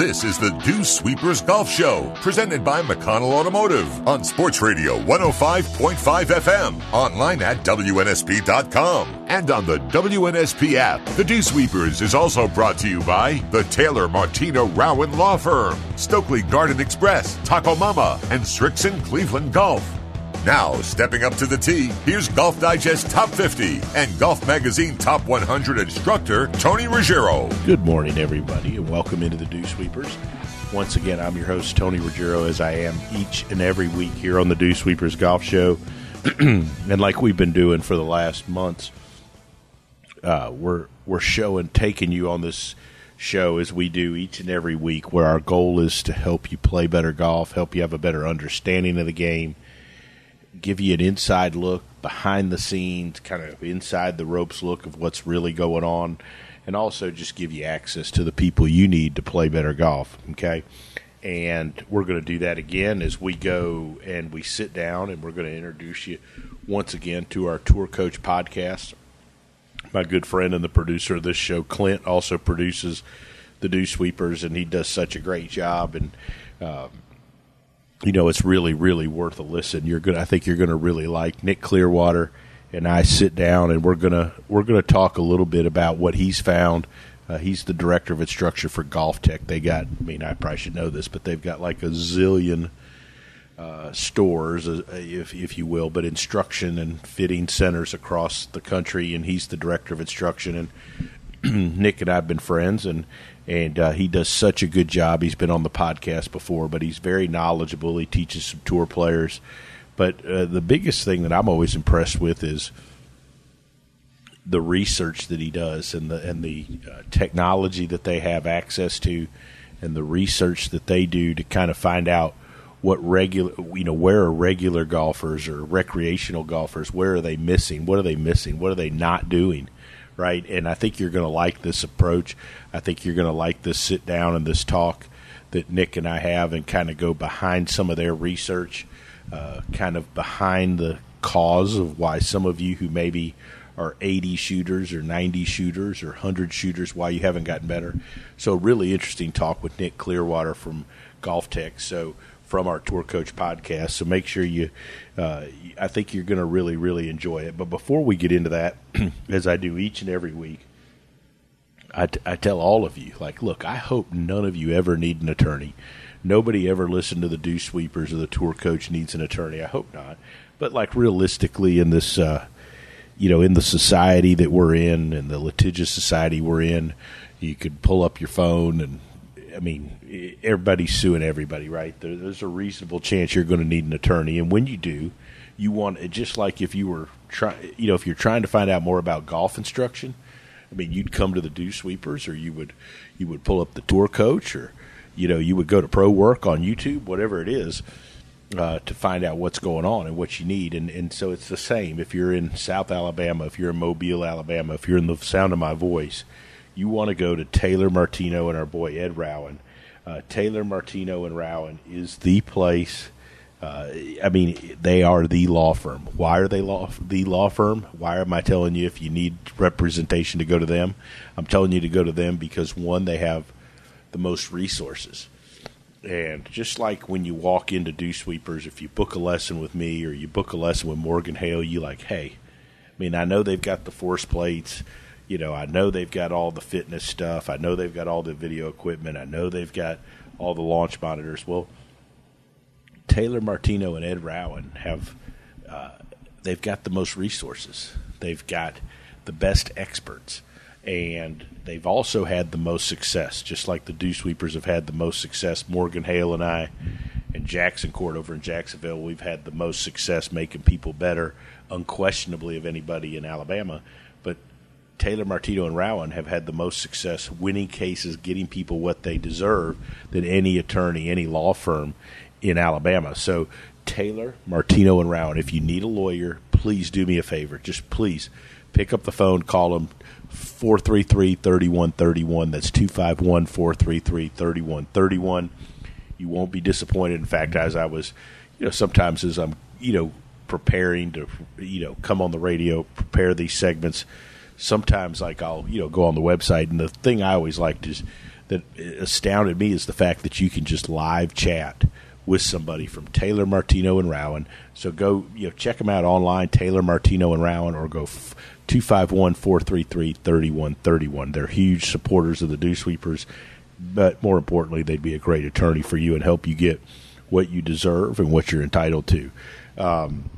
This is the Dew Sweepers Golf Show, presented by McConnell Automotive on Sports Radio 105.5 FM, online at WNSP.com, and on the WNSP app. The Dew Sweepers is also brought to you by the Taylor Martino Rowan Law Firm, Stokely Garden Express, Taco Mama, and Srixon Cleveland Golf. Now, stepping up to the tee, here's Golf Digest Top 50 and Golf Magazine Top 100 instructor Tony Ruggiero. Good morning, everybody, and welcome into the Dew Sweepers. Once again, I'm your host, Tony Ruggiero, as I am each and every week here on the Dew Sweepers Golf Show. and like we've been doing for the last months, uh, we're we're showing, taking you on this show as we do each and every week, where our goal is to help you play better golf, help you have a better understanding of the game, give you an inside look behind the scenes, kind of inside the ropes look of what's really going on, and also just give you access to the people you need to play better golf. Okay. And we're going to do that again as we go and we sit down and we're going to introduce you once again to our Tour Coach podcast. My good friend and the producer of this show, Clint, also produces the Dew Sweepers, and he does such a great job. And um, you know, it's really, really worth a listen. You're gonna, I think you're gonna really like Nick Clearwater, and I sit down and we're gonna we're gonna talk a little bit about what he's found. Uh, he's the director of instruction for GolfTec. They got, I mean, I probably should know this, but they've got like a zillion uh, stores, uh, if if you will, but instruction and fitting centers across the country, and he's the director of instruction. And Nick and I've been friends, and and uh, he does such a good job. He's been on the podcast before, but he's very knowledgeable. He teaches some tour players. But uh, the biggest thing that I'm always impressed with is the research that he does and the and the uh, technology that they have access to, and the research that they do to kind of find out what regular you know where are regular golfers or recreational golfers where are they missing what are they missing what are they not doing right? And I think you're going to like this approach. I think you're going to like this sit down and this talk that Nick and I have and kind of go behind some of their research, uh, kind of behind the cause of why some of you who maybe are 80 shooters or 90 shooters or 100 shooters, why you haven't gotten better. So, really interesting talk with Nick Clearwater from GolfTec. So, from our Tour Coach podcast. So make sure you, uh, I think you're going to really, really enjoy it. But before we get into that, as I do each and every week, I, t- I tell all of you, like, look, I hope none of you ever need an attorney. Nobody ever listened to the Dew Sweepers or the Tour Coach needs an attorney. I hope not. But like realistically, in this, uh, you know, in the society that we're in, and the litigious society we're in, you could pull up your phone and I mean, everybody's suing everybody, right? There, there's a reasonable chance you're going to need an attorney, and when you do, you want it just like if you were trying, you know, if you're trying to find out more about golf instruction. I mean, you'd come to the Dew Sweepers, or you would you would pull up the Tour Coach, or you know, you would go to Pro Work on YouTube, whatever it is, uh, to find out what's going on and what you need. And and so it's the same. If you're in South Alabama, if you're in Mobile, Alabama, if you're in the sound of my voice, you want to go to Taylor Martino and our boy Ed Rowan. Uh, Taylor Martino and Rowan is the place. Uh, I mean, they are the law firm. Why are they law, the law firm? Why am I telling you if you need representation to go to them? I'm telling you to go to them because one, they have the most resources. And just like when you walk into Dew Sweepers, if you book a lesson with me or you book a lesson with Morgan Hale, you like, hey, I mean, I know they've got the force plates you know, I know they've got all the fitness stuff. I know they've got all the video equipment. I know they've got all the launch monitors. Well, Taylor Martino and Ed Rowan have uh, they've got the most resources. They've got the best experts, and they've also had the most success. Just like the Dew Sweepers have had the most success. Morgan Hale and I, and Jackson Court over in Jacksonville, we've had the most success making people better, unquestionably, of anybody in Alabama. Taylor Martino and Rowan have had the most success winning cases, getting people what they deserve than any attorney, any law firm in Alabama. So Taylor, Martino, and Rowan, if you need a lawyer, please do me a favor. Just please pick up the phone, call them 433 3131. That's 251 433 3131. You won't be disappointed. In fact, as I was, you know, sometimes as I'm, you know, preparing to, you know, come on the radio, prepare these segments, sometimes like I'll you know go on the website and the thing I always like is that astounded me is the fact that you can just live chat with somebody from Taylor Martino and Rowan. So go, you know, check them out online, Taylor Martino and Rowan, or go 251 433 3131. They're huge supporters of the Dew Sweepers, but more importantly, they'd be a great attorney for you and help you get what you deserve and what you're entitled to. Um,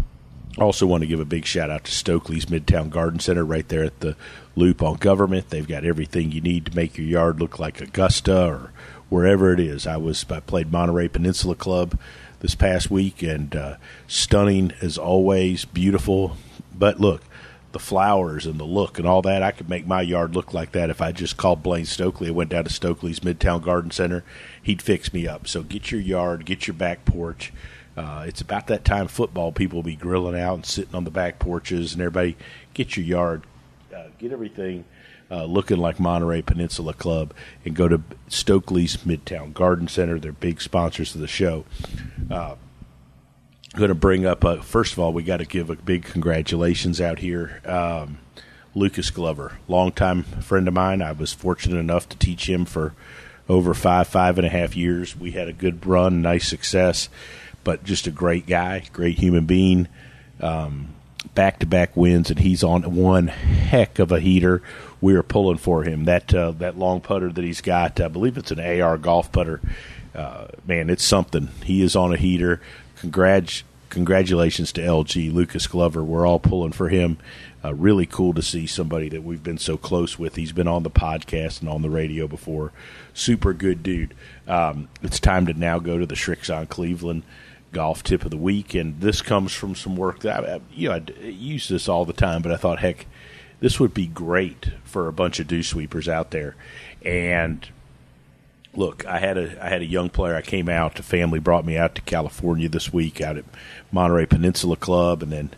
also, want to give a big shout out to Stokely's Midtown Garden Center right there at the Loop on Government. They've got everything you need to make your yard look like Augusta or wherever it is. I was I played Monterey Peninsula Club this past week and uh, stunning as always, beautiful. But look, the flowers and the look and all that, I could make my yard look like that if I just called Blaine Stokely. I went down to Stokely's Midtown Garden Center. He'd fix me up. So get your yard, get your back porch uh, it's about that time football people will be grilling out and sitting on the back porches, and everybody get your yard, uh, get everything uh, looking like Monterey Peninsula Club, and go to Stokely's Midtown Garden Center. They're big sponsors of the show. Uh, going to bring up, uh, first of all, we got to give a big congratulations out here. Um, Lucas Glover, longtime friend of mine. I was fortunate enough to teach him for over five, five and a half years. We had a good run, nice success but just a great guy, great human being. Back to back wins, and he's on one heck of a heater. We are pulling for him. That uh, that long putter that he's got, I believe it's an AR golf putter. Uh, man, it's something. He is on a heater. Congrats, congratulations to LG Lucas Glover. We're all pulling for him. Uh, really cool to see somebody that we've been so close with. He's been on the podcast and on the radio before. Super good dude. Um, it's time to now go to the Srixon Cleveland golf tip of the week, and this comes from some work that I, you know I use this all the time, but I thought, heck, this would be great for a bunch of dew sweepers out there. And look, I had a I had a young player. I came out. The family brought me out to California this week, out at Monterey Peninsula Club, and then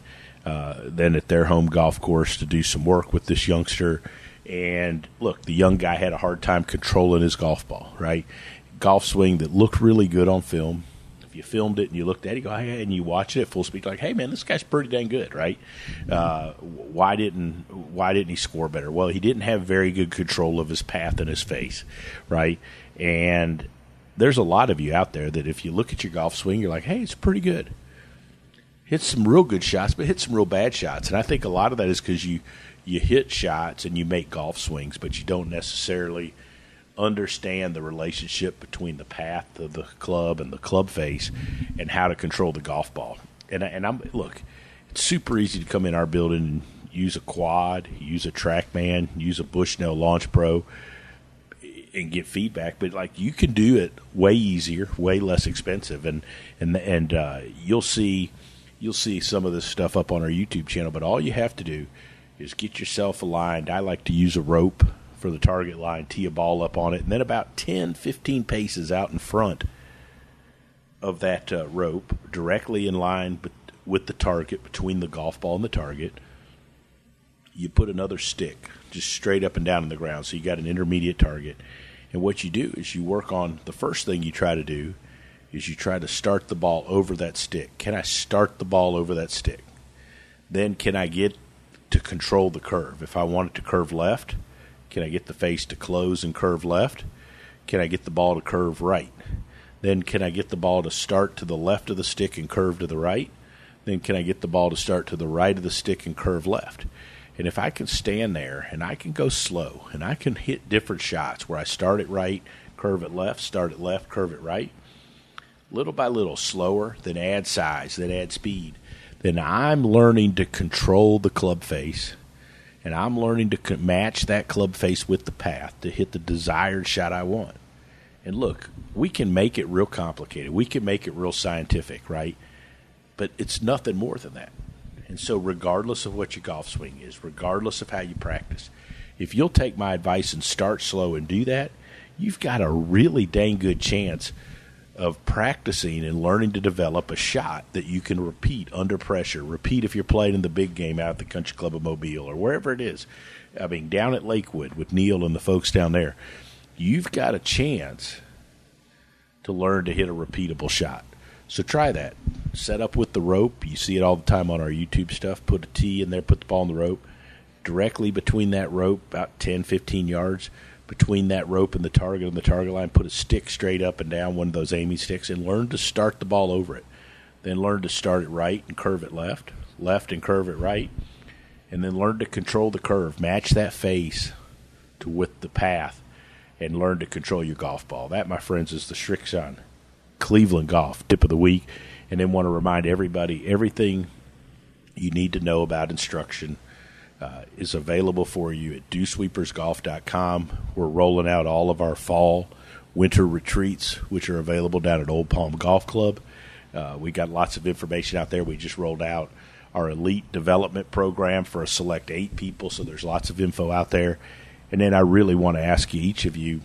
uh, then at their home golf course to do some work with this youngster. And look, the young guy had a hard time controlling his golf ball. Right, golf swing that looked really good on film you filmed it and you looked at it, you go, hey, and you watch it full speed, like, hey man, this guy's pretty dang good, right? Uh, why didn't why didn't he score better? Well, he didn't have very good control of his path and his face, right? And there's a lot of you out there that if you look at your golf swing, you're like, hey, it's pretty good. Hit some real good shots, but hit some real bad shots, and I think a lot of that is because you you hit shots and you make golf swings, but you don't necessarily understand the relationship between the path of the club and the club face and how to control the golf ball. And, and I'm look, it's super easy to come in our building and use a quad, use a TrackMan, use a Bushnell Launch Pro, and get feedback. But like you can do it way easier, way less expensive, and and and uh, you'll see you'll see some of this stuff up on our YouTube channel. But all you have to do is get yourself aligned. I like to use a rope for the target line, tee a ball up on it, and then about 10, 15 paces out in front of that uh, rope, directly in line with the target, between the golf ball and the target, you put another stick just straight up and down in the ground. So you got an intermediate target. And what you do is you work on the first thing you try to do is you try to start the ball over that stick. Can I start the ball over that stick? Then can I get to control the curve? If I want it to curve left, can I get the face to close and curve left? Can I get the ball to curve right? Then can I get the ball to start to the left of the stick and curve to the right? Then can I get the ball to start to the right of the stick and curve left? And if I can stand there and I can go slow and I can hit different shots where I start it right, curve it left, start it left, curve it right, little by little, slower, then add size, then add speed, then I'm learning to control the club face and I'm learning to match that club face with the path to hit the desired shot I want. And look, we can make it real complicated. We can make it real scientific, right? But it's nothing more than that. And so, regardless of what your golf swing is, regardless of how you practice, if you'll take my advice and start slow and do that, you've got a really dang good chance of practicing and learning to develop a shot that you can repeat under pressure. Repeat if you're playing in the big game out at the Country Club of Mobile or wherever it is. I mean, down at Lakewood with Neil and the folks down there, you've got a chance to learn to hit a repeatable shot. So try that. Set up with the rope. You see it all the time on our YouTube stuff. Put a tee in there, put the ball in the rope. Directly between that rope, about 10, 15 yards, between that rope and the target and the target line, put a stick straight up and down one of those aiming sticks, and learn to start the ball over it. Then learn to start it right and curve it left, left and curve it right, and then learn to control the curve. Match that face to with the path, and learn to control your golf ball. That, my friends, is the Srixon Cleveland Golf Tip of the Week. And then want to remind everybody everything you need to know about instruction uh, is available for you at dewsweepersgolf.com. We're rolling out all of our fall, winter retreats, which are available down at Old Palm Golf Club. Uh, we got lots of information out there. We just rolled out our elite development program for a select eight people, so there's lots of info out there. And then I really want to ask you, each of you,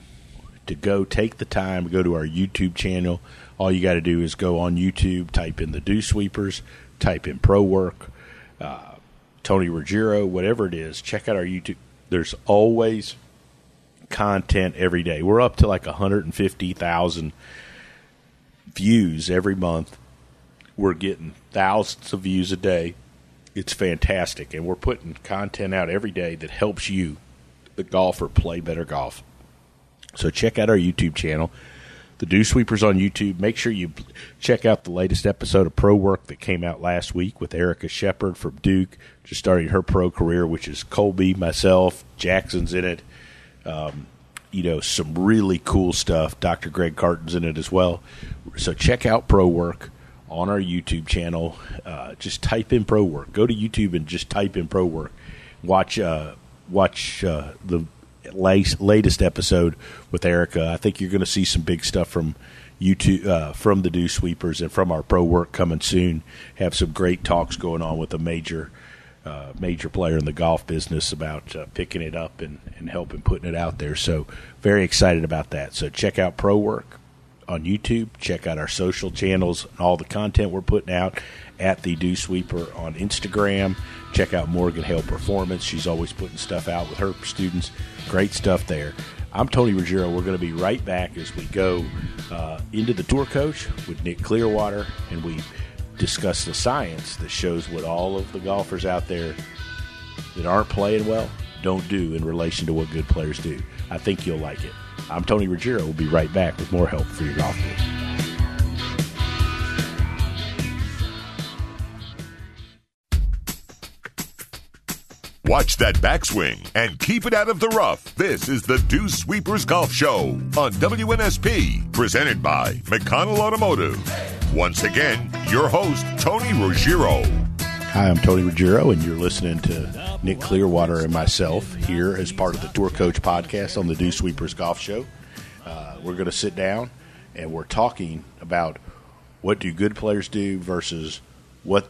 to go take the time, go to our YouTube channel. All you got to do is go on YouTube, type in the Dew Sweepers, type in Pro Work, uh, Tony Ruggiero, whatever it is. Check out our YouTube. There's always content every day. We're up to like 150,000 views every month. We're getting thousands of views a day. It's fantastic. And we're putting content out every day that helps you, the golfer, play better golf. So check out our YouTube channel, the Dew Sweepers on YouTube. Make sure you check out the latest episode of Pro Work that came out last week with Erica Shepherd from Duke, just starting her pro career, which is Colby, myself, Jackson's in it. Um, you know, some really cool stuff. Dr. Greg Carton's in it as well. So check out Pro Work on our YouTube channel. Uh, just type in Pro Work. Go to YouTube and just type in Pro Work. Watch uh, watch uh, the latest episode with Erica. I think you're going to see some big stuff from YouTube, uh, from the Dew Sweepers, and from our pro work coming soon. Have some great talks going on with a major, uh, major player in the golf business about uh, picking it up and, and helping putting it out there. So very excited about that. So check out Pro Work on YouTube. Check out our social channels and all the content we're putting out at the Dew Sweeper on Instagram. Check out Morgan Hale Performance. She's always putting stuff out with her students. Great stuff there. I'm Tony Ruggiero. We're going to be right back as we go uh, into the tour coach with Nick Clearwater, and we discuss the science that shows what all of the golfers out there that aren't playing well don't do in relation to what good players do. I think you'll like it. I'm Tony Ruggiero. We'll be right back with more help for your golf. Watch that backswing and keep it out of the rough. This is the Dew Sweepers Golf Show on WNSP, presented by McConnell Automotive. Once again, your host, Tony Ruggiero. Hi, I'm Tony Ruggiero, and you're listening to Nick Clearwater and myself here as part of the Tour Coach podcast on the Dew Sweepers Golf Show. Uh, we're going to sit down and we're talking about what do good players do versus what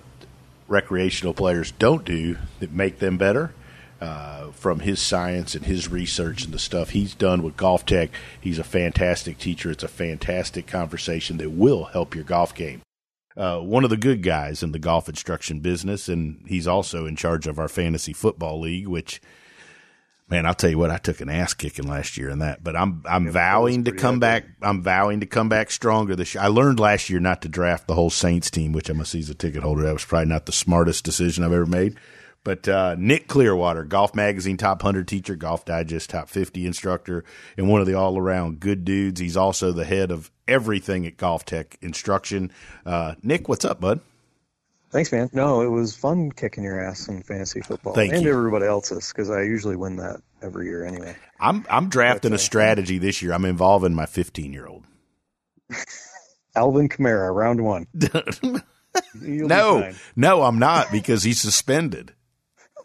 recreational players don't do that make them better. Uh, from his science and his research and the stuff he's done with GolfTec, he's a fantastic teacher. It's a fantastic conversation that will help your golf game. Uh, one of the good guys in the golf instruction business, and he's also in charge of our fantasy football league, which man, I'll tell you what, I took an ass kicking last year in that, but I'm I'm yeah, vowing to come back. I'm vowing to come back stronger this year. I learned last year not to draft the whole Saints team, which I'm a season ticket holder. That was probably not the smartest decision I've ever made. But uh, Nick Clearwater, Golf Magazine top 100 teacher, Golf Digest top 50 instructor, and one of the all around good dudes. He's also the head of everything at GolfTec Instruction. Uh, Nick, what's up, bud? Thanks, man. No, it was fun kicking your ass in fantasy football Thank and you. everybody else's because I usually win that every year anyway. I'm I'm drafting but, uh, a strategy this year. I'm involving my 15 year old. Alvin Kamara, round one. no, no, I'm not because he's suspended.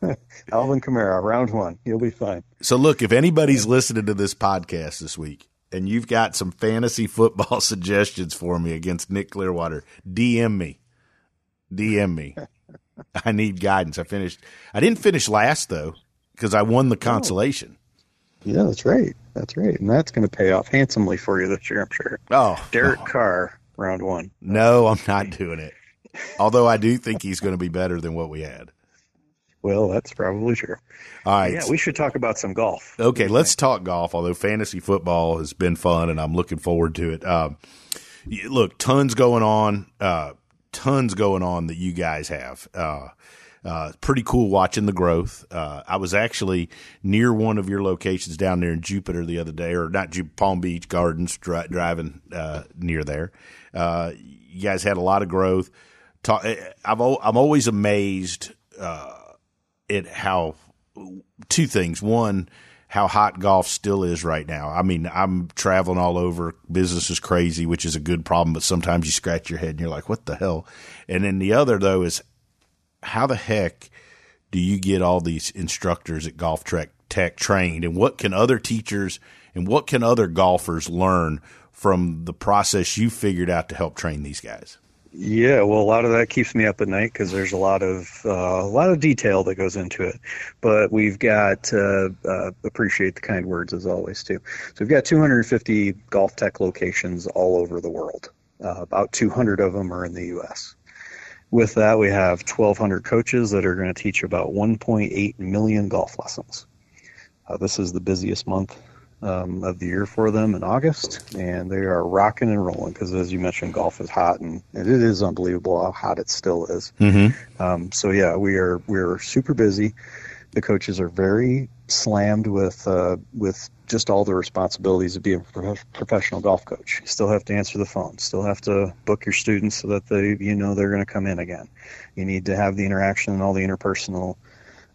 Alvin Kamara, round one. You'll be fine. So look, if anybody's listening to this podcast this week and you've got some fantasy football suggestions for me against Nick Clearwater, DM me. DM me. I need guidance. I finished. I didn't finish last though because I won the oh. consolation. Yeah, that's right. That's right, and that's going to pay off handsomely for you this year, I'm sure. Oh, Derek oh. Carr, round one. No, I'm not doing it. Although I do think he's going to be better than what we had. Well, that's probably true. All right. Yeah, we should talk about some golf. Okay, let's talk golf. Although fantasy football has been fun, and I'm looking forward to it. Um, look, tons going on. Uh, tons going on that you guys have. Uh, Uh, pretty cool watching the growth. Uh, I was actually near one of your locations down there in Jupiter the other day, or not Jupiter, Palm Beach Gardens, dri- driving uh, near there. Uh, you guys had a lot of growth. Talk, I've I'm always amazed uh, at how two things. One, how hot golf still is right now. I mean, I'm traveling all over. Business is crazy, which is a good problem, but sometimes you scratch your head and you're like, what the hell? And then the other, though, is how the heck do you get all these instructors at GolfTec, Tech trained? And what can other teachers and what can other golfers learn from the process you figured out to help train these guys? Yeah, well, a lot of that keeps me up at night because there's a lot of uh, a lot of detail that goes into it. But we've got uh, uh, appreciate the kind words as always too. So we've got 250 GolfTec locations all over the world. Uh, about 200 of them are in the U.S. With that, we have 1,200 coaches that are going to teach about 1.8 million golf lessons. Uh, this is the busiest month um, of the year for them in August, and they are rocking and rolling because, as you mentioned, golf is hot, and it is unbelievable how hot it still is. Mm-hmm. Um, so yeah, we are we're super busy. The coaches are very slammed with uh, with just all the responsibilities of being a professional golf coach. You still have to answer the phone. Still have to book your students so that they you know they're going to come in again. You need to have the interaction and all the interpersonal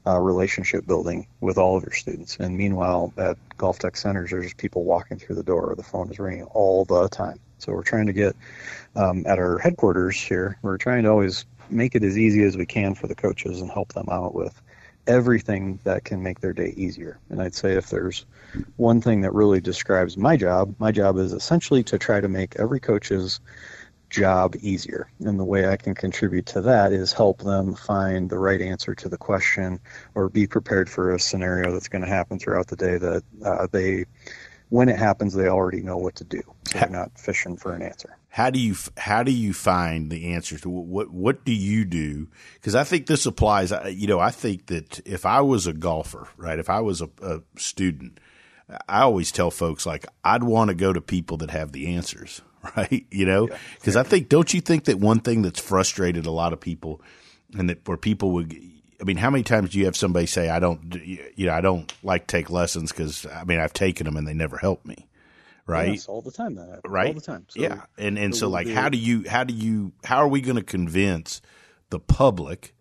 uh, relationship building with all of your students. And meanwhile, at GolfTec centers, there's people walking through the door, or the phone is ringing all the time. So we're trying to get um, at our headquarters here. We're trying to always make it as easy as we can for the coaches and help them out with everything that can make their day easier. And I'd say if there's one thing that really describes my job, my job is essentially to try to make every coach's job easier. And the way I can contribute to that is help them find the right answer to the question or be prepared for a scenario that's going to happen throughout the day that uh, they, when it happens, they already know what to do. So they're not fishing for an answer. How do you how do you find the answers to what what do you do? Because I think this applies. You know, I think that if I was a golfer, right, if I was a, a student, I always tell folks like I'd want to go to people that have the answers right? You know, because yeah. I think, don't you think that one thing that's frustrated a lot of people and that where people would, I mean, how many times do you have somebody say, I don't, you know, I don't like take lessons because I mean, I've taken them and they never help me. Right. Yes, all the time. That right. All the time. So yeah. And, and so like, be... how do you, how do you, how are we going to convince the public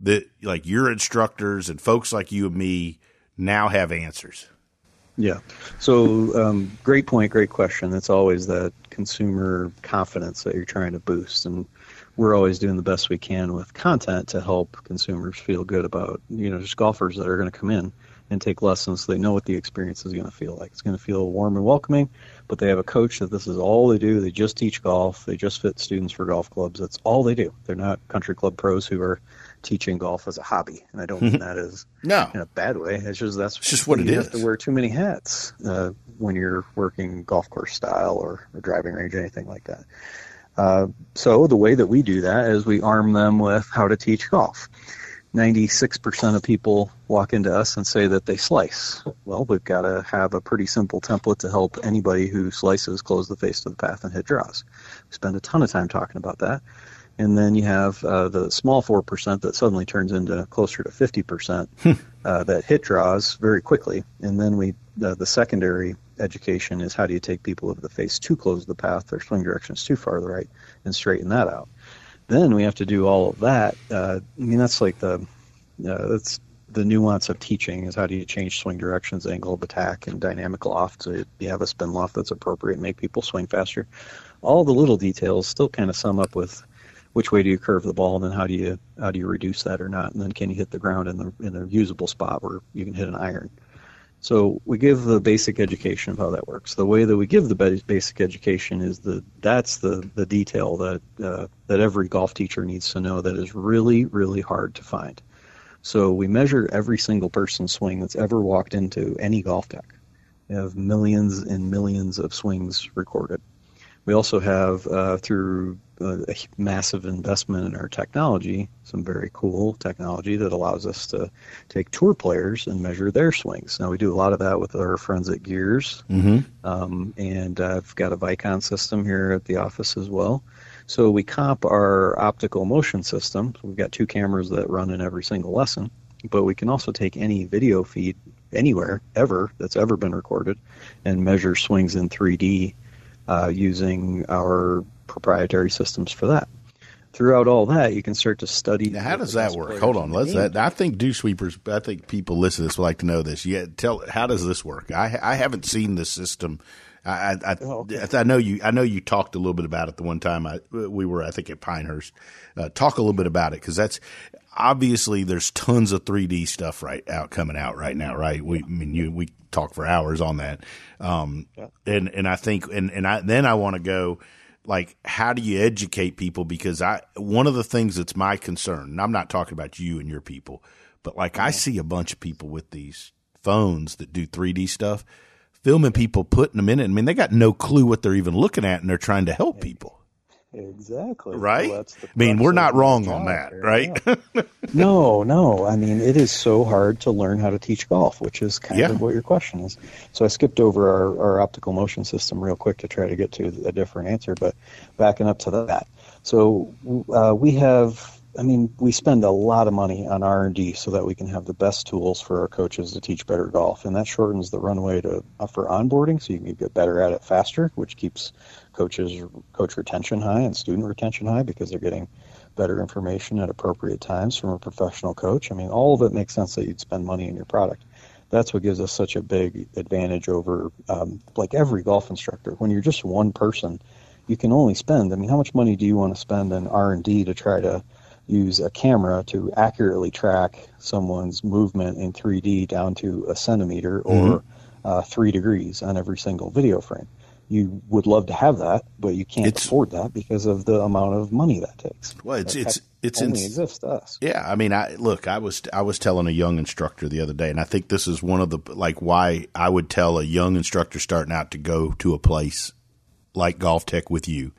that like your instructors and folks like you and me now have answers? Yeah. So, um, great point, great question. It's always that consumer confidence that you're trying to boost, and we're always doing the best we can with content to help consumers feel good about, you know, just golfers that are going to come in and take lessons so they know what the experience is going to feel like. It's going to feel warm and welcoming, but they have a coach that this is all they do. They just teach golf. They just fit students for golf clubs. That's all they do. They're not country club pros who are teaching golf as a hobby, and I don't mean that as no in a bad way. It's just that's it's just what it you is. have to wear too many hats uh, when you're working golf course style or, or driving range, anything like that. Uh, so the way that we do that is we arm them with how to teach golf. 96% of people walk into us and say that they slice. Well, we've got to have a pretty simple template to help anybody who slices close the face to the path and hit draws. We spend a ton of time talking about that and then you have uh, the small four percent that suddenly turns into closer to fifty percent hmm. uh, that hit draws very quickly, and then we uh, the secondary education is how do you take people over the face too close to the path, their swing direction is too far to the right, and straighten that out. Then we have to do all of that. Uh, I mean, that's like the uh, that's the nuance of teaching is how do you change swing directions, angle of attack, and dynamic loft so you have a spin loft that's appropriate and make people swing faster. All the little details still kind of sum up with which way do you curve the ball, and then how do you how do you reduce that or not, and then can you hit the ground in the in a usable spot where you can hit an iron. So we give the basic education of how that works. The way that we give the basic education is the that's the the detail that uh, that every golf teacher needs to know that is really really hard to find. So we measure every single person's swing that's ever walked into any GolfTec. We have millions and millions of swings recorded. We also have, uh, through a massive investment in our technology, some very cool technology that allows us to take tour players and measure their swings. Now, we do a lot of that with our friends at Gears, mm-hmm. um, and I've got a Vicon system here at the office as well. So we comp our optical motion system. We've got two cameras that run in every single lesson, but we can also take any video feed anywhere ever that's ever been recorded and measure swings in 3D uh, using our proprietary systems for that. Throughout all that, you can start to study. Now, how does that work? Hold on, let's. That, I think Dew Sweepers. I think people listen to this would like to know this. Yeah, tell how does this work? I I haven't seen the system. I I, oh, okay. I, know you. I know you talked a little bit about it the one time I we were. I think at Pinehurst. Uh, talk a little bit about it because that's obviously there's tons of 3D stuff right out coming out right now, right? We, I mean, you, we talk for hours on that. Um, yeah. and, and I think, and, and I, then I want to go like, how do you educate people? Because I, one of the things that's my concern, and I'm not talking about you and your people, but like I see a bunch of people with these phones that do 3D stuff, filming people, putting them in it. I mean, they got no clue what they're even looking at and they're trying to help people. Exactly. Right? Well, I mean, we're not wrong on that, here. right? Yeah. no, no. I mean, it is so hard to learn how to teach golf, which is kind yeah. of what your question is. So I skipped over our, our optical motion system real quick to try to get to a different answer, but backing up to that. So uh, we have I mean, we spend a lot of money on R and D so that we can have the best tools for our coaches to teach better golf, and that shortens the runway to uh, for onboarding, so you can get better at it faster, which keeps coaches coach retention high and student retention high because they're getting better information at appropriate times from a professional coach. I mean, all of it makes sense that you'd spend money in your product. That's what gives us such a big advantage over um, like every golf instructor. When you're just one person, you can only spend. I mean, how much money do you want to spend in R and D to try to use a camera to accurately track someone's movement in 3D down to a centimeter or mm-hmm. uh, three degrees on every single video frame? You would love to have that, but you can't it's, afford that because of the amount of money that takes. Well, it's it's it's only ins- exists to us. Yeah, I mean, I look, I was I was telling a young instructor the other day, and I think this is one of the like why I would tell a young instructor starting out to go to a place like GolfTec with you,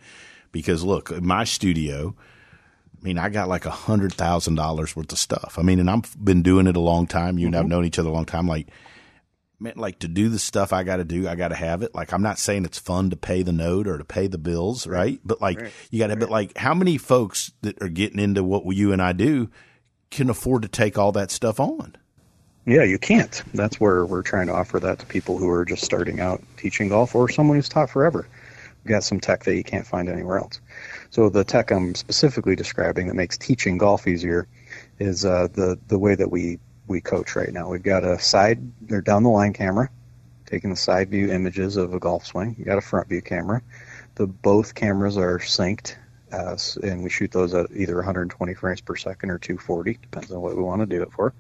because look, my studio. I mean, I got like a hundred thousand dollars worth of stuff. I mean, and I've been doing it a long time. You mm-hmm. and I've known each other a long time. Like, like to do the stuff I got to do, I got to have it. Like I'm not saying it's fun to pay the note or to pay the bills, right? But like right. you got to, right. but like how many folks that are getting into what you and I do can afford to take all that stuff on? Yeah, you can't. That's where we're trying to offer that to people who are just starting out teaching golf or someone who's taught forever. We've got some tech that you can't find anywhere else. So the tech I'm specifically describing that makes teaching golf easier is uh, the the way that we we coach right now. We've got a side or down the line camera, taking the side view images of a golf swing. You got a front view camera. The both cameras are synced, and we shoot those at either 120 frames per second or 240, depends on what we want to do it for.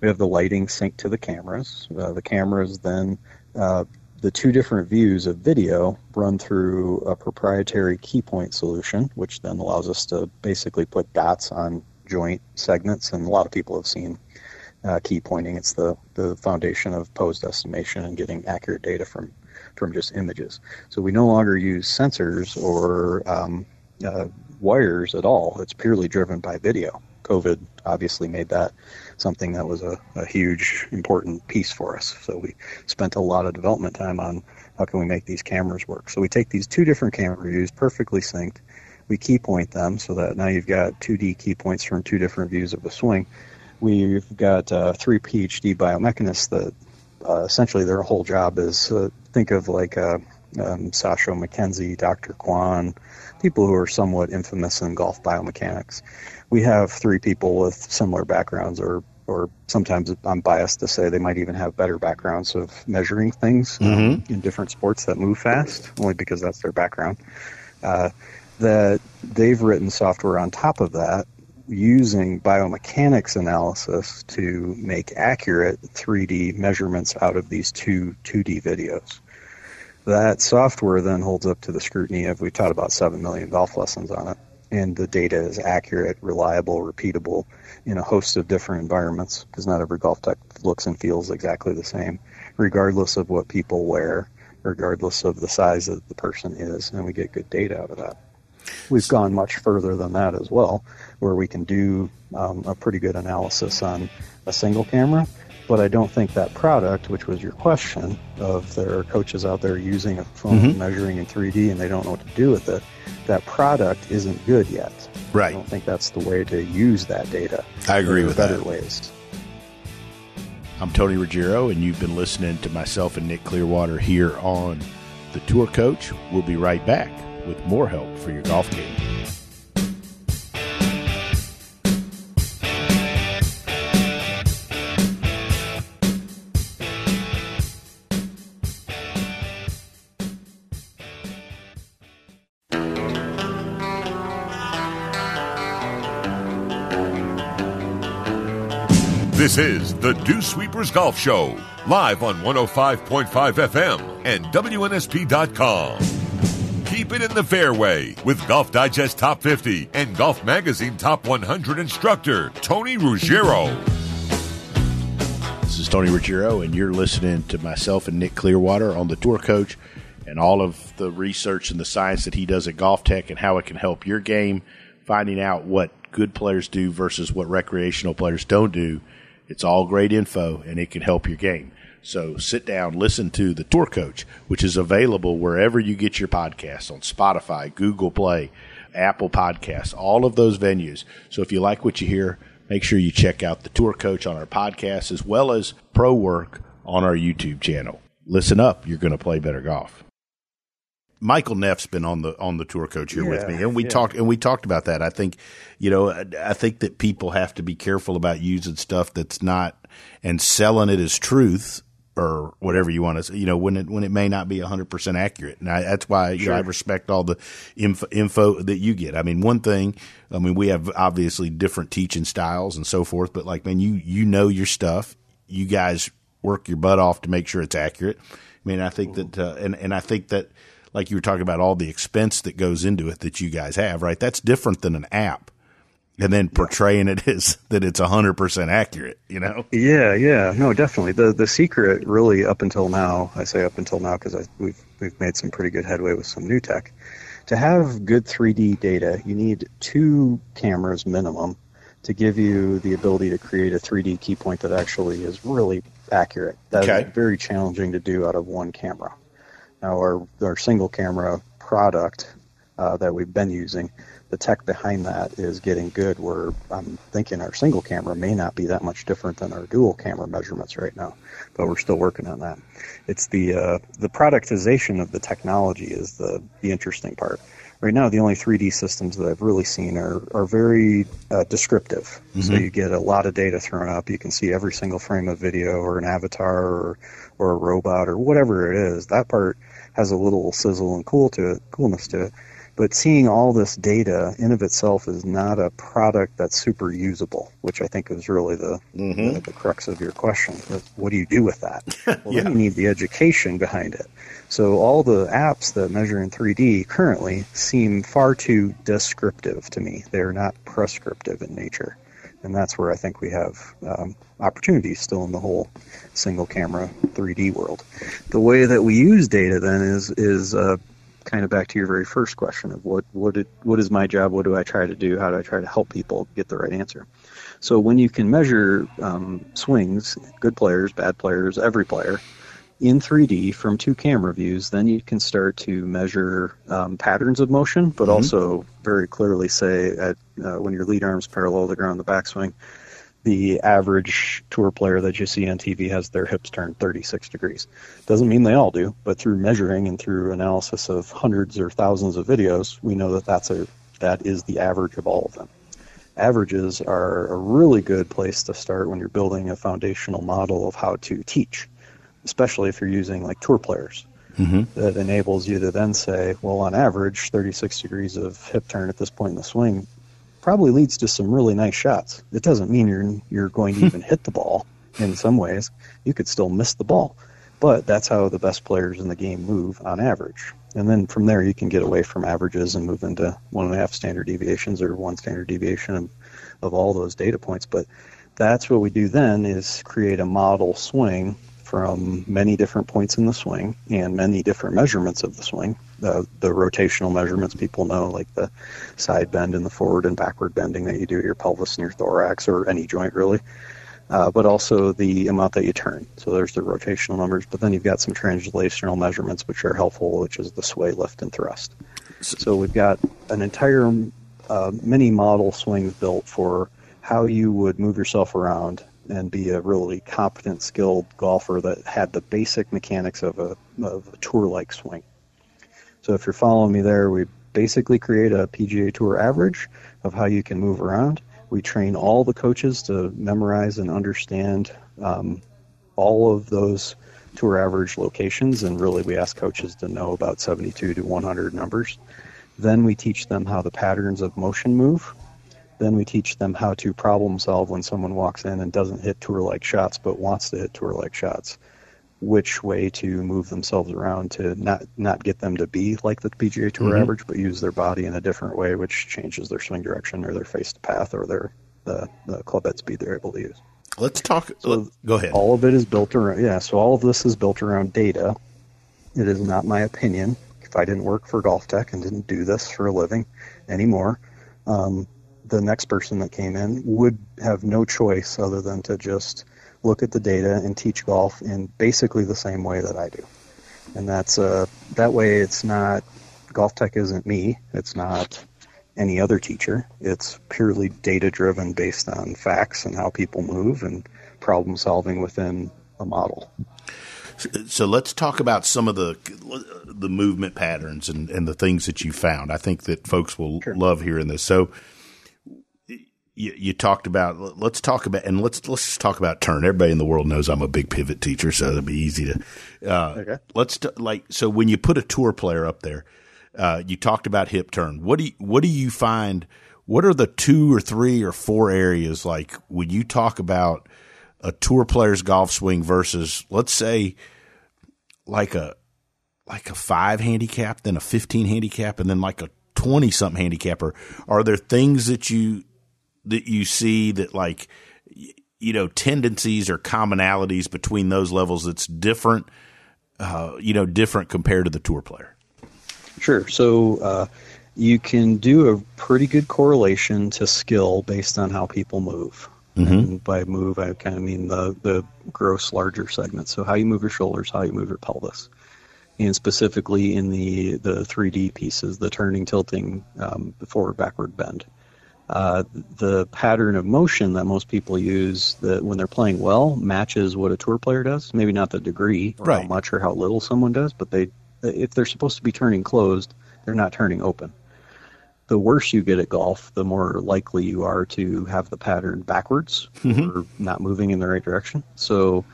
We have the lighting synced to the cameras. Uh, the cameras then uh, the two different views of video run through a proprietary key point solution, which then allows us to basically put dots on joint segments. And a lot of people have seen uh, key pointing. It's the, the foundation of posed estimation and getting accurate data from, from just images. So we no longer use sensors or um, uh, wires at all. It's purely driven by video. COVID obviously made that something that was a, a huge, important piece for us. So we spent a lot of development time on how can we make these cameras work. So we take these two different camera views, perfectly synced. We key point them so that now you've got 2D key points from two different views of a swing We've got uh, three PhD biomechanists that uh, essentially their whole job is uh, think of like uh, um, Sasho MacKenzie, Dr. Kwon, people who are somewhat infamous in golf biomechanics. We have three people with similar backgrounds, or or sometimes I'm biased to say they might even have better backgrounds of measuring things um, mm-hmm. um, in different sports that move fast, only because that's their background. Uh, that they've written software on top of that using biomechanics analysis to make accurate 3D measurements out of these two 2D videos. That software then holds up to the scrutiny of, we've taught about 7 million golf lessons on it, and the data is accurate, reliable, repeatable in a host of different environments, because not every GolfTec looks and feels exactly the same, regardless of what people wear, regardless of the size that the person is, and we get good data out of that. We've gone much further than that as well, where we can do um, a pretty good analysis on a single camera, but I don't think that product, which was your question, of there are coaches out there using a phone Mhm. measuring in 3D and they don't know what to do with it, that product isn't good yet. Right. I don't think that's the way to use that data. I agree with better that. ways. I'm Tony Ruggiero, and you've been listening to myself and Nick Clearwater here on The Tour Coach. We'll be right back with more help for your golf game. This is the Dew Sweepers Golf Show, live on 105.5 FM and WNSP.com. Keep it in the fairway with Golf Digest Top 50 and Golf Magazine Top 100 instructor Tony Ruggiero. This is Tony Ruggiero, and you're listening to myself and Nick Clearwater on the Tour Coach and all of the research and the science that he does at GolfTec and how it can help your game, finding out what good players do versus what recreational players don't do. It's all great info, and it can help your game. So sit down, listen to the Tour Coach, which is available wherever you get your podcasts on Spotify, Google Play, Apple Podcasts, all of those venues. So if you like what you hear, make sure you check out the Tour Coach on our podcast as well as Pro Work on our YouTube channel. Listen up, you're going to play better golf. Michael Neff's been on the on the tour coach here with me, and we yeah. talked and we talked about that. I think, you know, I, I think that people have to be careful about using stuff that's not and selling it as truth or whatever you want to say. You know, when it when it may not be hundred percent accurate, and I, that's why you know, I respect all the info, info that you get. I mean, one thing, I mean, we have obviously different teaching styles and so forth, but like, man, you you know your stuff. You guys work your butt off to make sure it's accurate. I mean, I think that, uh, and and I think that, like you were talking about, all the expense that goes into it that you guys have, right? That's different than an app, and then portraying it as that it's hundred percent accurate. You know? Yeah, yeah, no, definitely. The the secret, really, up until now, I say up until now because we've we've made some pretty good headway with some new tech. To have good 3D data, you need two cameras minimum to give you the ability to create a 3D key point that actually is really accurate. That's Okay. very challenging to do out of one camera. Now, our our single camera product uh, that we've been using, the tech behind that is getting good. Where I'm thinking our single camera may not be that much different than our dual camera measurements right now, but we're still working on that. It's the uh, the productization of the technology is the the interesting part. Right now, the only 3D systems that I've really seen are are very uh, descriptive. So you get a lot of data thrown up. You can see every single frame of video or an avatar or or a robot or whatever it is. That part has a little sizzle and cool to it, coolness to it. But seeing all this data in of itself is not a product that's super usable, which I think is really the the, the crux of your question. What do you do with that? Well, Yeah. then you need the education behind it. So all the apps that measure in 3D currently seem far too descriptive to me. They're not prescriptive in nature, and that's where I think we have um, opportunities still in the whole single camera 3D world. The way that we use data then is is uh, kind of back to your very first question of what what it, what is my job? What do I try to do? How do I try to help people get the right answer? So when you can measure um, swings, good players, bad players, every player in 3D from two camera views, then you can start to measure um, patterns of motion, but also very clearly say at, uh, when your lead arms parallel to the ground, the backswing, the average tour player that you see on TV has their hips turned 36 degrees. Doesn't mean they all do, but through measuring and through analysis of hundreds or thousands of videos, we know that that's a that is the average of all of them. Averages are a really good place to start when you're building a foundational model of how to teach, especially if you're using like tour players. Mm-hmm. That enables you to then say, well, on average, 36 degrees of hip turn at this point in the swing probably leads to some really nice shots. It doesn't mean you're you're going to even hit the ball. In some ways, you could still miss the ball, but that's how the best players in the game move on average. And then from there, you can get away from averages and move into one and a half standard deviations or one standard deviation of, of all those data points. But that's what we do then is create a model swing from many different points in the swing and many different measurements of the swing. The, the rotational measurements people know, like the side bend and the forward and backward bending that you do at your pelvis and your thorax or any joint really. uh, but also the amount that you turn. So there's the rotational numbers, but then you've got some translational measurements which are helpful, which is the sway, lift, and thrust. So we've got an entire uh, mini model swings built for how you would move yourself around and be a really competent, skilled golfer that had the basic mechanics of a, of a tour-like swing. So if you're following me there, we basically create a PGA Tour average of how you can move around. We train all the coaches to memorize and understand um, all of those tour average locations, and really we ask coaches to know about 72 to 100 numbers. Then we teach them how the patterns of motion move. Then we teach them how to problem solve when someone walks in and doesn't hit tour like shots but wants to hit tour like shots which way to move themselves around to not not get them to be like the PGA Tour mm-hmm. average, but use their body in a different way, which changes their swing direction or their face to path or their the, the club head speed they're able to use. Let's talk. So go ahead. All of it is built around yeah. So all of this is built around data. It is not my opinion. If I didn't work for GolfTec and didn't do this for a living anymore, um, the next person that came in would have no choice other than to just look at the data and teach golf in basically the same way that I do. And that's uh, that way it's not GolfTec isn't me. It's not any other teacher. It's purely data driven based on facts and how people move and problem solving within a model. So let's talk about some of the the movement patterns and, and the things that you found. I think that folks will sure. love hearing this. So you, you, talked about let's talk about and let's let's just talk about turn. Everybody in the world knows I'm a big pivot teacher, so it'll be easy to. Uh, okay. Let's t- like so when you put a tour player up there, uh, you talked about hip turn. What do you, what do you find? What are the two or three or four areas like when you talk about a tour player's golf swing versus let's say like a like a five handicap, then a fifteen handicap, and then like a twenty something handicapper? Are there things that you that you see that like you know tendencies or commonalities between those levels that's different uh, you know different compared to the tour player? Sure. So uh, you can do a pretty good correlation to skill based on how people move. Mm-hmm. by move i kind of mean the, the gross larger segments so how you move your shoulders how you move your pelvis. And specifically in the, the 3d pieces the turning tilting um, forward backward bend uh, the pattern of motion that most people use that when they're playing well matches what a tour player does. Maybe not the degree or right. how much or how little someone does, but they if they're supposed to be turning closed, they're not turning open. The worse you get at golf, the more likely you are to have the pattern backwards mm-hmm. or not moving in the right direction. So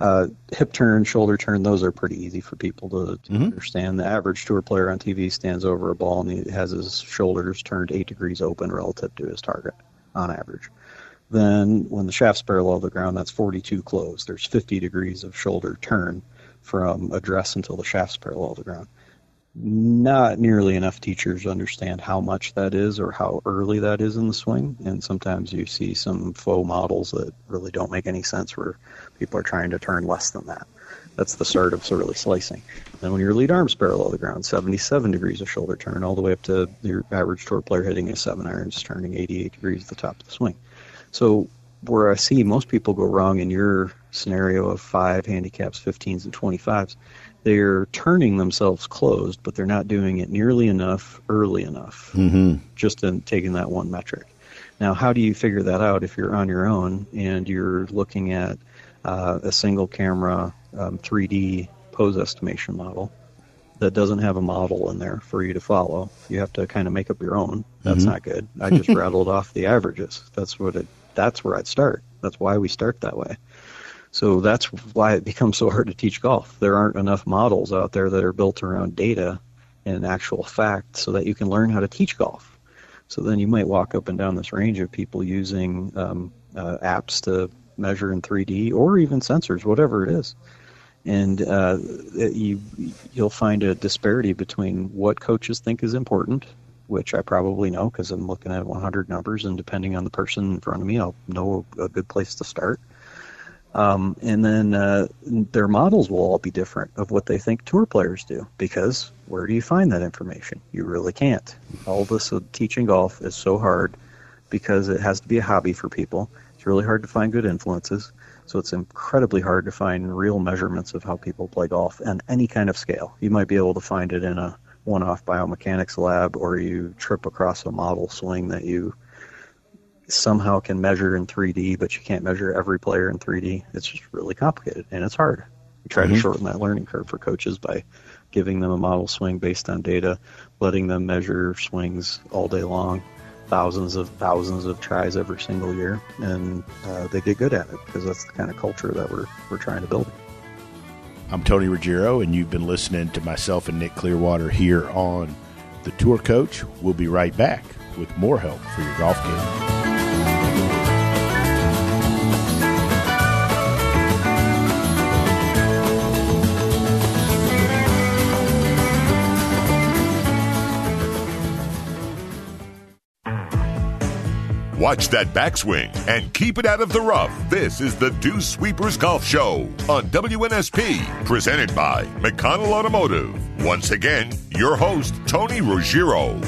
uh, hip turn, shoulder turn, those are pretty easy for people to, to mm-hmm. understand. The average tour player on TV stands over a ball and he has his shoulders turned eight degrees open relative to his target on average. Then when the shaft's parallel to the ground, that's 42 closed. There's 50 degrees of shoulder turn from address until the shaft's parallel to the ground not nearly enough teachers understand how much that is or how early that is in the swing. And sometimes you see some faux models that really don't make any sense where people are trying to turn less than that. That's the start of early slicing. Then when your lead arm's parallel to the ground, 77 degrees of shoulder turn, all the way up to your average tour player hitting a seven irons, turning 88 degrees at the top of the swing. So where I see most people go wrong in your scenario of five handicaps, 15s, and 25s they're turning themselves closed, but they're not doing it nearly enough early enough, mm-hmm. just in taking that one metric. Now, how do you figure that out if you're on your own and you're looking at uh, a single camera um, 3D pose estimation model that doesn't have a model in there for you to follow? You have to kind of make up your own. That's mm-hmm. not good. I just rattled off the averages. That's what it. That's where I'd start. That's why we start that way. So that's why it becomes so hard to teach golf. There aren't enough models out there that are built around data and actual fact so that you can learn how to teach golf. So then you might walk up and down this range of people using um, uh, apps to measure in 3D or even sensors, whatever it is. And uh, you you'll find a disparity between what coaches think is important, which I probably know because I'm looking at 100 numbers, and depending on the person in front of me, I'll know a good place to start um, and then uh, their models will all be different of what they think tour players do because where do you find that information? You really can't. All this teaching golf is so hard because it has to be a hobby for people. It's really hard to find good influences. So it's incredibly hard to find real measurements of how people play golf and any kind of scale. You might be able to find it in a one-off biomechanics lab, or you trip across a model swing that you somehow can measure in 3D, but you can't measure every player in 3D. It's just really complicated and it's hard. We try mm-hmm. to shorten that learning curve for coaches by giving them a model swing based on data, letting them measure swings all day long, thousands of thousands of tries every single year, and uh, they get good at it because that's the kind of culture that we're we're trying to build. I'm Tony Ruggiero, and you've been listening to myself and Nick Clearwater here on the Tour Coach. We'll be right back with more help for your golf game. Watch that backswing and keep it out of the rough. This is the Dew Sweepers Golf Show on WNSP, presented by McConnell Automotive. Once again, your host, Tony Ruggiero.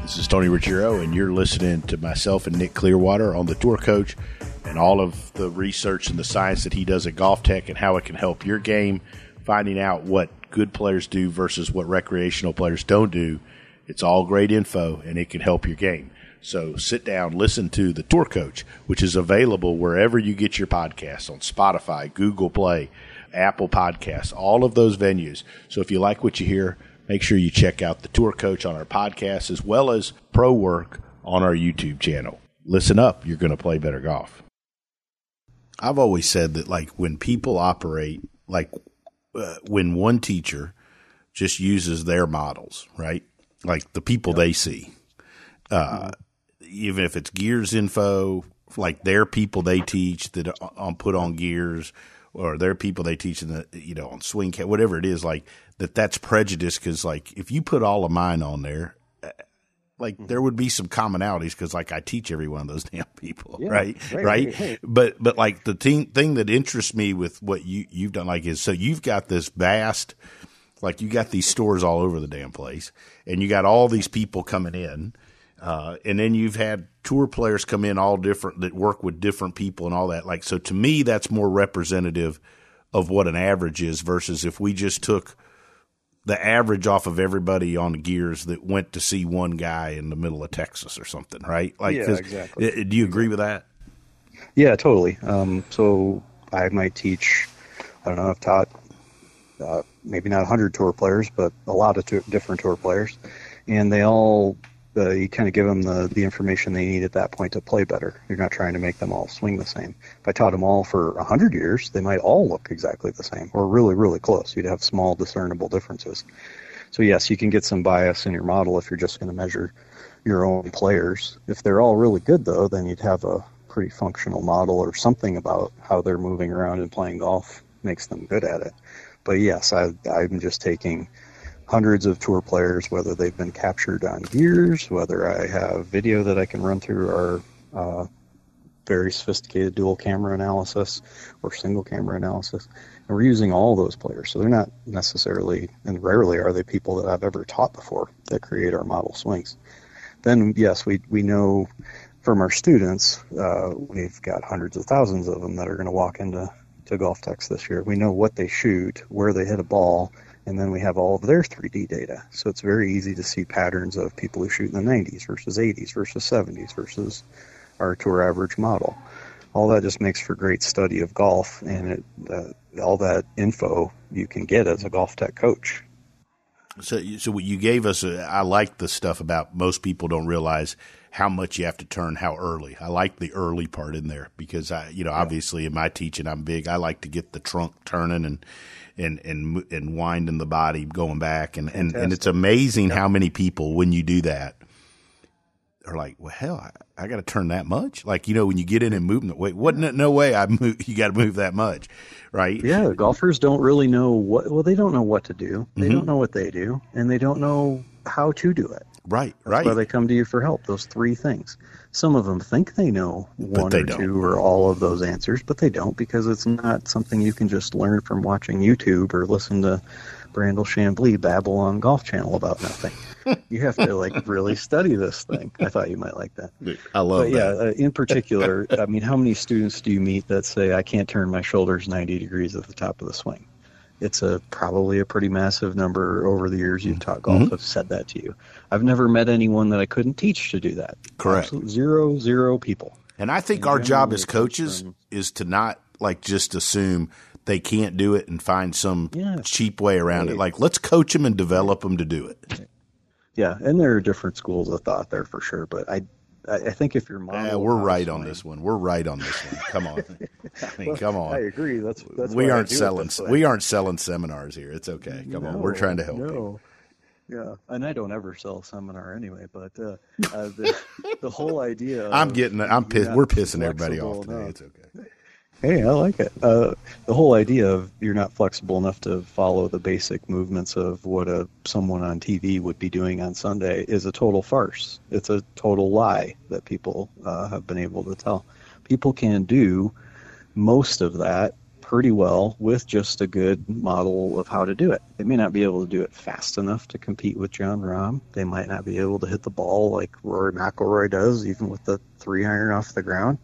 This is Tony Ruggiero, and you're listening to myself and Nick Clearwater on the Tour Coach and all of the research and the science that he does at GolfTec and how it can help your game, finding out what good players do versus what recreational players don't do. It's all great info, and it can help your game. So sit down, listen to the Tour Coach, which is available wherever you get your podcasts on Spotify, Google Play, Apple Podcasts, all of those venues. So if you like what you hear, make sure you check out the Tour Coach on our podcast as well as Pro Work on our YouTube channel. Listen up, you're going to play better golf. I've always said that, like, when people operate, like, uh, when one teacher just uses their models, right? Like the people yep. they see. Uh, even if it's gears info, like their people they teach that on put on gears, or their people they teach in the you know on swing cat, whatever it is, like that. That's prejudice because like if you put all of mine on there, uh, like there would be some commonalities because like I teach every one of those damn people, yeah, right? Right, right? right? But but like the thing thing that interests me with what you you've done like is so you've got this vast like you got these stores all over the damn place and you got all these people coming in uh, and then you've had tour players come in all different that work with different people and all that. Like, so to me, that's more representative of what an average is versus if we just took the average off of everybody on the gears that went to see one guy in the middle of Texas or something, right? Like, yeah, exactly. Do you agree with that? Yeah, totally. Um, so I might teach, I don't know, I've taught uh, maybe not 100 tour players, but a lot of different tour players. And they all you kind of give them the, the information they need at that point to play better. You're not trying to make them all swing the same. If I taught them all for a hundred years, they might all look exactly the same or really, really close. You'd have small discernible differences. So yes, you can get some bias in your model if you're just going to measure your own players. If they're all really good though, then you'd have a pretty functional model or something about how they're moving around and playing golf makes them good at it. But yes, I, I'm just taking hundreds of tour players, whether they've been captured on gears, whether I have video that I can run through our uh, very sophisticated dual camera analysis or single camera analysis. And we're using all those players. So they're not necessarily, and rarely are they people that I've ever taught before that create our model swings. Then, yes, we, we know from our students, uh, we've got hundreds of thousands of them that are going to walk into to GolfTecs this year. We know what they shoot, where they hit a ball, and then we have all of their 3D data. So it's very easy to see patterns of people who shoot in the 90s versus 80s versus 70s versus our tour average model. All that just makes for great study of golf, and it, uh, all that info you can get as a GolfTec coach. So, so what you gave us, uh, I like the stuff about most people don't realize how much you have to turn how early. I like the early part in there because I, you know, yeah. obviously in my teaching, I'm big. I like to get the trunk turning and and and and winding the body going back and and, and it's amazing yep. how many people when you do that are like, well, hell, I, I got to turn that much. Like, you know, when you get in and move, wait, wasn't it? No way. I move. You got to move that much, right? Yeah, golfers don't really know what. Well, they don't know what to do. They mm-hmm. don't know what they do, and they don't know how to do it. Right, That's right. why they come to you for help. Those three things. Some of them think they know one they or don't. two or all of those answers, but they don't because it's not something you can just learn from watching YouTube or listen to Brandel Chamblee babble on Golf Channel about nothing. you have to like really study this thing. I thought you might like that. I love But yeah, that. uh, in particular, I mean, how many students do you meet that say I can't turn my shoulders 90 degrees at the top of the swing? It's a probably a pretty massive number over the years you've taught golf Mhm. have said that to you. I've never met anyone that I couldn't teach to do that. Correct. Absolute zero, zero people. And I think And our job as coaches is to not like just assume they can't do it and find some Yeah. cheap way around it. Like let's coach them and develop them to do it. Yeah, and there are different schools of thought there for sure. But I, I I think if you're model, Yeah, we're right on this one. We're right on this one. Come on. I mean, come on. I agree. That's that's we aren't selling we aren't selling seminars here. It's okay. Come on. We're trying to help you. no. Yeah, and I don't ever sell seminar anyway. But uh, uh, the the whole idea. I'm getting I'm pissed. We're pissing everybody off today. enough. It's okay. Hey, I like it. Uh, the whole idea of you're not flexible enough to follow the basic movements of what a someone on TV would be doing on Sunday is a total farce. It's a total lie that people uh, have been able to tell. People can do most of that pretty well with just a good model of how to do it. They may not be able to do it fast enough to compete with Jon Rahm. They might not be able to hit the ball like Rory McIlroy does, even with the three iron off the ground.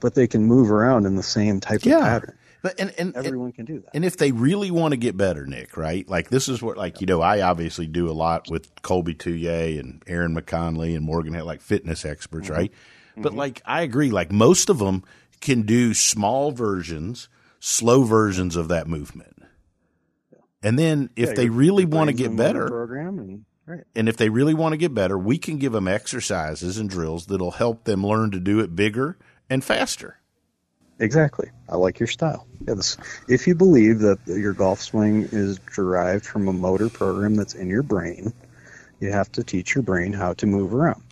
But they can move around in the same type Yeah. of pattern. But and and, and Everyone can do that. And if they really want to get better, Nick, right? Like this is what, like you know, I obviously do a lot with Colby Touye and Aaron McConley and Morgan, Hill, like fitness experts, Mm-hmm. right? But like I agree, like most of them can do small versions, slow versions of that movement. And then if Yeah, they really want to get better, program and right. and if they really want to get better, we can give them exercises and drills that'll help them learn to do it bigger and faster. Exactly. I like your style. Yeah, this, if you believe that your golf swing is derived from a motor program that's in your brain, you have to teach your brain how to move around.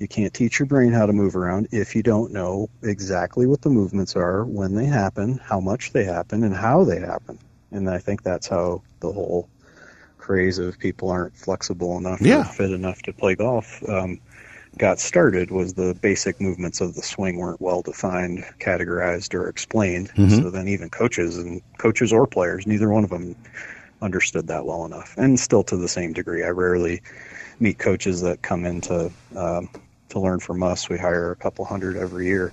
You can't teach your brain how to move around if you don't know exactly what the movements are, when they happen, how much they happen, and how they happen. And I think that's how the whole craze of people aren't flexible enough Yeah. or fit enough to play golf um, got started was the basic movements of the swing weren't well defined, categorized, or explained. Mhm. So then even coaches and coaches or players, neither one of them understood that well enough. And still to the same degree, I rarely meet coaches that come in to um, to learn from us. We hire a couple hundred every year.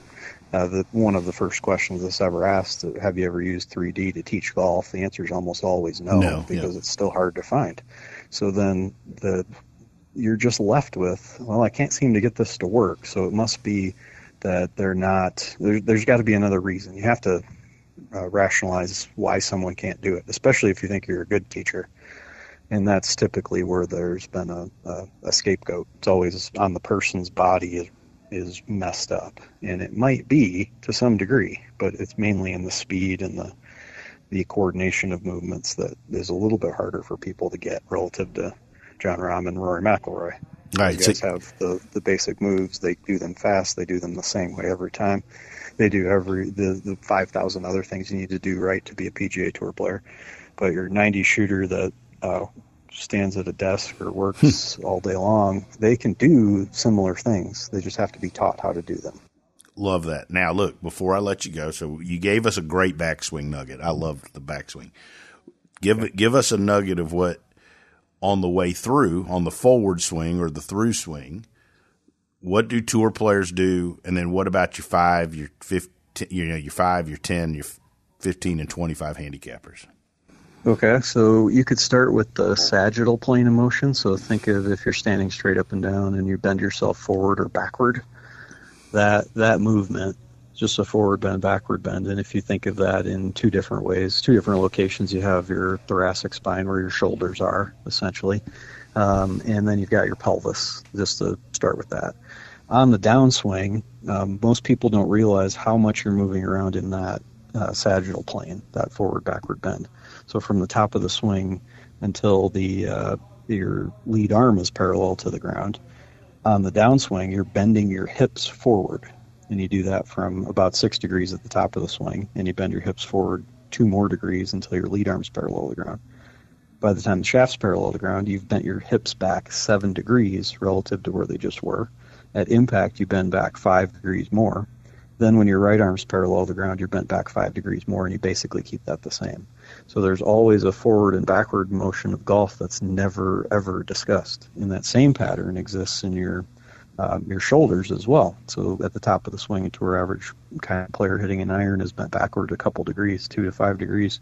Uh, the, one of the first questions that's ever asked, have you ever used 3D to teach golf? The answer is almost always no, No, because yeah. it's still hard to find. So then the you're just left with, well, I can't seem to get this to work. So it must be that they're not. There, there's got to be another reason. You have to uh, rationalize why someone can't do it, especially if you think you're a good teacher. And that's typically where there's been a, a, a scapegoat. It's always on the person's body is, is messed up, and it might be to some degree, but it's mainly in the speed and the the coordination of movements that is a little bit harder for people to get relative to Jon Rahm and Rory McIlroy. Right. You guys have the, the basic moves. They do them fast. They do them the same way every time. They do every the, the 5,000 other things you need to do right to be a PGA Tour player. But your 90 shooter that uh, stands at a desk or works all day long, they can do similar things. They just have to be taught how to do them. Love that. Now, look, before I let you go, so you gave us a great backswing nugget. I loved the backswing. Give give us a nugget of what on the way through, on the forward swing or the through swing. What do tour players do, and then what about your five, your fifteen, you know, your five, your ten, your fifteen, and twenty-five handicappers? Okay, so you could start with the sagittal plane of motion. So think of if you're standing straight up and down and you bend yourself forward or backward. That that movement, just a forward bend, backward bend. And if you think of that in two different ways, two different locations, you have your thoracic spine where your shoulders are, essentially, um, and then you've got your pelvis. Just to start with that. On the downswing, um, most people don't realize how much you're moving around in that uh, sagittal plane, that forward backward bend. So from the top of the swing until the uh, your lead arm is parallel to the ground. On the downswing, you're bending your hips forward, and you do that from about six degrees at the top of the swing, and you bend your hips forward two more degrees until your lead arm's parallel to the ground. by the time the shaft's parallel to the ground, you've bent your hips back seven degrees relative to where they just were. At impact, you bend back five degrees more. Then, when your right arm's parallel to the ground, you're bent back five degrees more, and you basically keep that the same. So there's always a forward and backward motion of golf that's never ever discussed. And that same pattern exists in your um, your shoulders as well. So at the top of the swing, a tour average kind of player hitting an iron is bent backward a couple degrees, two to five degrees.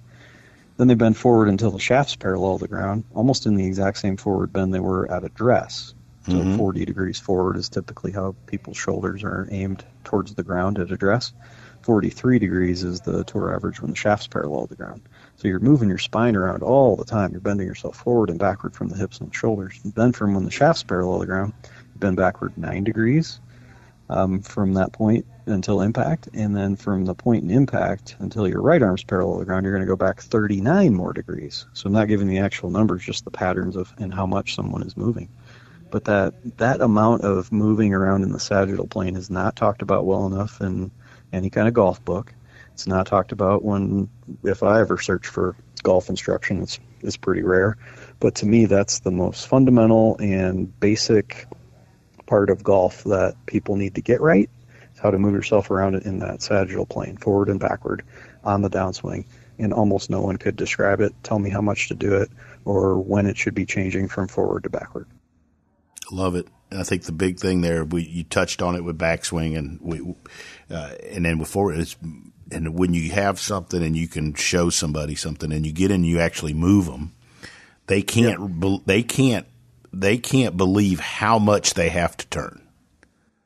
Then they bend forward until the shaft's parallel to the ground, almost in the exact same forward bend they were at address. So mm-hmm. 40 degrees forward is typically how people's shoulders are aimed towards the ground at address. 43 degrees is the tour average when the shaft's parallel to the ground. So you're moving your spine around all the time. You're bending yourself forward and backward from the hips and the shoulders. And then from when the shaft's parallel to the ground, bend backward 9 degrees um, from that point until impact. And then from the point in impact until your right arm's parallel to the ground, you're going to go back 39 more degrees. So I'm not giving the actual numbers, just the patterns of and how much someone is moving but that that amount of moving around in the sagittal plane is not talked about well enough in any kind of golf book. It's not talked about when if I ever search for golf instruction. It's it's pretty rare, but to me that's the most fundamental and basic part of golf that people need to get right. Is how to move yourself around in that sagittal plane, forward and backward, on the downswing. And almost no one could describe it, tell me how much to do it, or when it should be changing from forward to backward. Love it. I think the big thing there, we you touched on it with backswing, and we, uh, and then before it's, and when you have something and you can show somebody something, and you get in, and you actually move them, they can't, be, they can't, they can't believe how much they have to turn.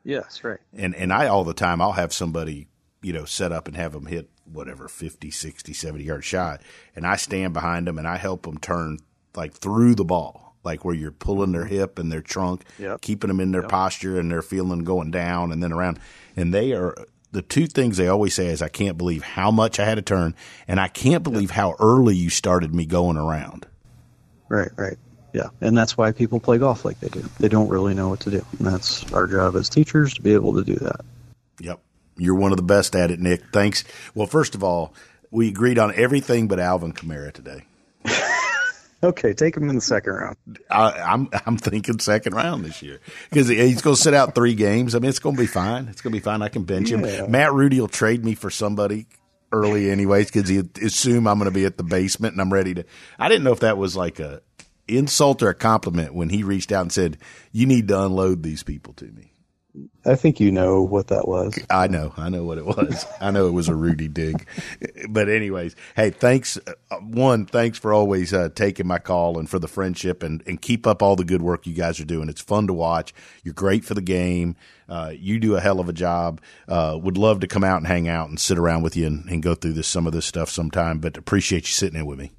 Yes, right. And and I all the time, I'll have somebody, you know, set up and have them hit whatever 50, 60, 70 yard shot, and I stand behind them and I help them turn like through the ball like where you're pulling their hip and their trunk, yep. keeping them in their yep. posture and they're feeling going down and then around. And they are the two things they always say is I can't believe how much I had to turn and I can't believe yep. how early you started me going around. Right, right. Yeah. And that's why people play golf like they do. They don't really know what to do. And that's our job as teachers to be able to do that. Yep. You're one of the best at it, Nick. Thanks. Well, first of all, we agreed on everything but Alvin Kamara today. Okay, take him in the second round. I, am I'm, I'm thinking second round this year because he's going to sit out three games. I mean, it's going to be fine. It's going to be fine. I can bench yeah. him. Matt Rudy will trade me for somebody early, anyways, because he assume I'm going to be at the basement and I'm ready to. I didn't know if that was like a insult or a compliment when he reached out and said, "You need to unload these people to me." I think you know what that was. I know. I know what it was. I know it was a Rudy dig. But anyways, hey, thanks. Uh, one, thanks for always uh, taking my call and for the friendship and, and keep up all the good work you guys are doing. It's fun to watch. You're great for the game. Uh, you do a hell of a job. Uh, would love to come out and hang out and sit around with you and, and go through this some of this stuff sometime. But appreciate you sitting in with me.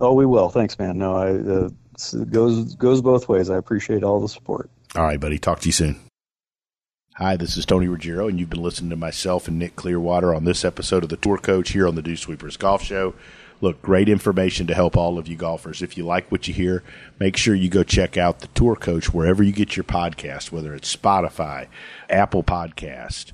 Oh, we will. Thanks, man. No, I uh, it goes goes both ways. I appreciate all the support. All right, buddy. Talk to you soon. Hi, this is Tony Ruggiero, and you've been listening to myself and Nick Clearwater on this episode of the Tour Coach here on the Dew Sweepers Golf Show. Look, great information to help all of you golfers. If you like what you hear, make sure you go check out the Tour Coach wherever you get your podcast, whether it's Spotify, Apple Podcast,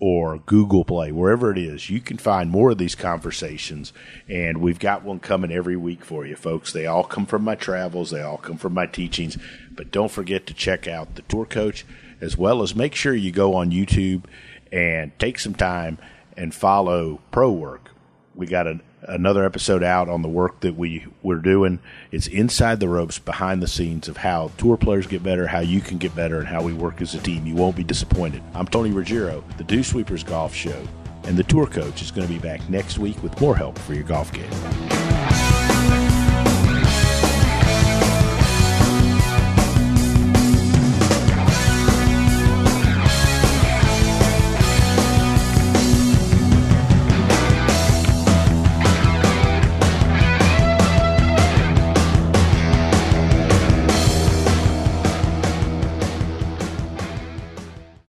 or Google Play, wherever it is, you can find more of these conversations. And we've got one coming every week for you, folks. They all come from my travels, they all come from my teachings. But don't forget to check out the Tour Coach as well as make sure you go on YouTube and take some time and follow Pro Work. We got a, another episode out on the work that we we're doing. It's inside the ropes, behind the scenes of how tour players get better, how you can get better, and how we work as a team. You won't be disappointed. I'm Tony Ruggiero, the Dew Sweepers Golf Show, and the tour coach is going to be back next week with more help for your golf game.